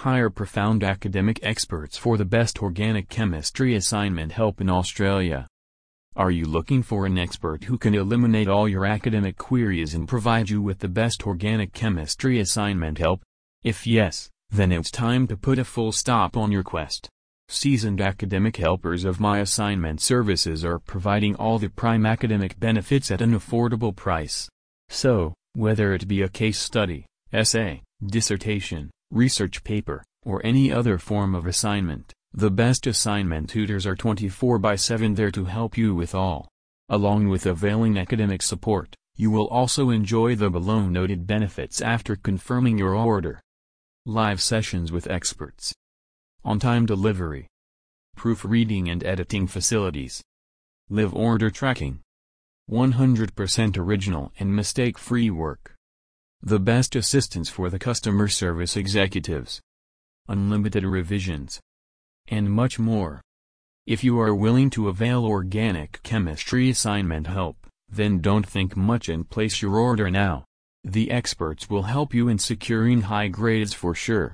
Hire profound academic experts for the best organic chemistry assignment help in Australia. Are you looking for an expert who can eliminate all your academic queries and provide you with the best organic chemistry assignment help? If yes, then it's time to put a full stop on your quest. Seasoned academic helpers of My Assignment Services are providing all the prime academic benefits at an affordable price. So, whether it be a case study, essay, dissertation, research paper, or any other form of assignment, the best assignment tutors are 24 by 7 there to help you with all. Along with availing academic support, you will also enjoy the below noted benefits after confirming your order. Live sessions with experts. On-time delivery. Proofreading and editing facilities. Live order tracking. 100% original and mistake-free work. The best assistance for the customer service executives. Unlimited revisions. And much more. If you are willing to avail organic chemistry assignment help, then don't think much and place your order now. The experts will help you in securing high grades for sure.